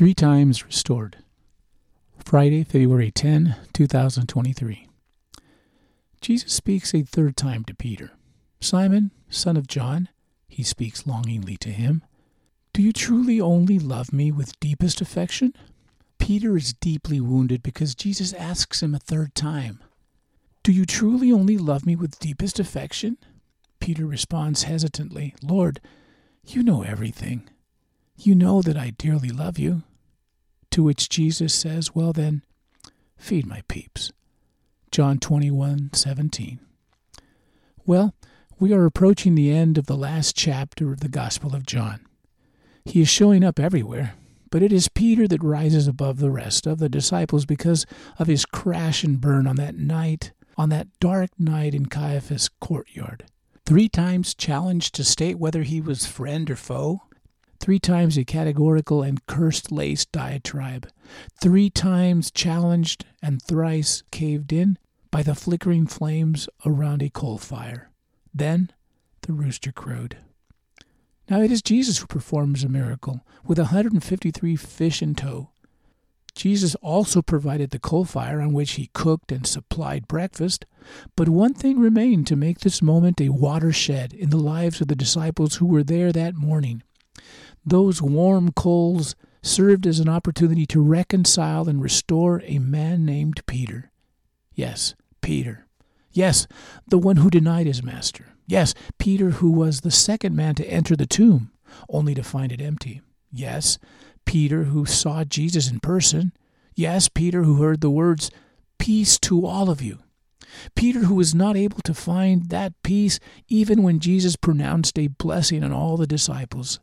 Three times restored. Friday, February 10, 2023. Jesus speaks a third time to Peter. Simon, son of John, he speaks longingly to him. Do you truly only love me with deepest affection? Peter is deeply wounded because Jesus asks him a third time, Do you truly only love me with deepest affection? Peter responds hesitantly, Lord, you know everything. You know that I dearly love you. To which Jesus says, Well then, feed my peeps. John 21 17. Well, we are approaching the end of the last chapter of the Gospel of John. He is showing up everywhere, but it is Peter that rises above the rest of the disciples because of his crash and burn on that night, on that dark night in Caiaphas' courtyard. Three times challenged to state whether he was friend or foe, three times a categorical and cursed laced diatribe, three times challenged and thrice caved in by the flickering flames around a coal fire. Then the rooster crowed. Now it is Jesus who performs a miracle with 153 fish in tow. Jesus also provided the coal fire on which he cooked and supplied breakfast, but one thing remained to make this moment a watershed in the lives of the disciples who were there that morning. Those warm coals served as an opportunity to reconcile and restore a man named Peter. Yes, Peter. Yes, the one who denied his master. Yes, Peter, who was the second man to enter the tomb, only to find it empty. Yes, Peter, who saw Jesus in person. Yes, Peter, who heard the words, Peace to all of you. Peter, who was not able to find that peace even when Jesus pronounced a blessing on all the disciples.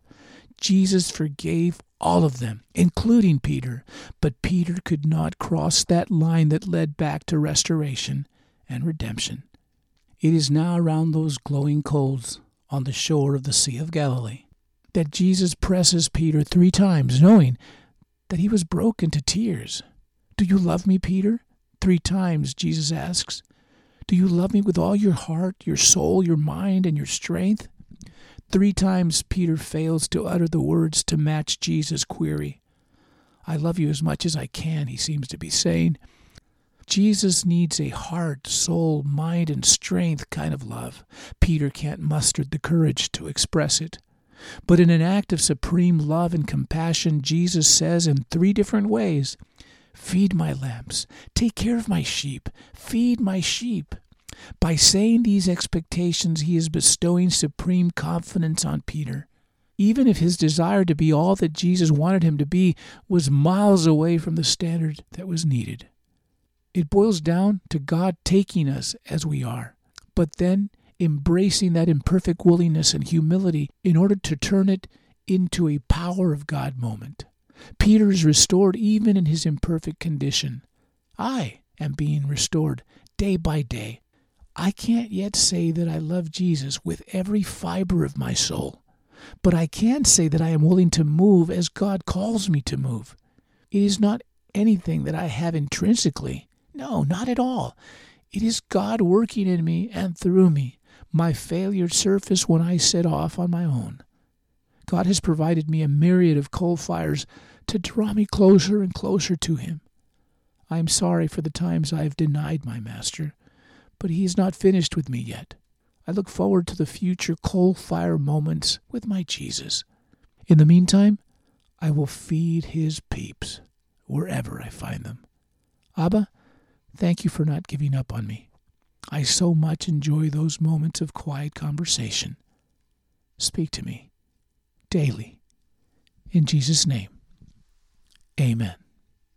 Jesus forgave all of them, including Peter, but Peter could not cross that line that led back to restoration and redemption. It is now around those glowing coals on the shore of the Sea of Galilee that Jesus presses Peter three times, knowing that he was broken to tears. Do you love me, Peter? Three times Jesus asks. Do you love me with all your heart, your soul, your mind, and your strength? Three times Peter fails to utter the words to match Jesus' query. I love you as much as I can, he seems to be saying. Jesus needs a heart, soul, mind, and strength kind of love. Peter can't muster the courage to express it. But in an act of supreme love and compassion, Jesus says in three different ways Feed my lambs, take care of my sheep, feed my sheep. By saying these expectations, he is bestowing supreme confidence on Peter. Even if his desire to be all that Jesus wanted him to be was miles away from the standard that was needed. It boils down to God taking us as we are, but then embracing that imperfect willingness and humility in order to turn it into a power of God moment. Peter is restored even in his imperfect condition. I am being restored day by day. I can't yet say that I love Jesus with every fiber of my soul, but I can say that I am willing to move as God calls me to move. It is not anything that I have intrinsically, no, not at all. It is God working in me and through me, my failure surface when I set off on my own. God has provided me a myriad of coal fires to draw me closer and closer to Him. I am sorry for the times I have denied my Master, but He is not finished with me yet. I look forward to the future coal fire moments with my Jesus. In the meantime, I will feed His peeps wherever I find them. Abba, Thank you for not giving up on me. I so much enjoy those moments of quiet conversation. Speak to me daily. In Jesus' name, amen.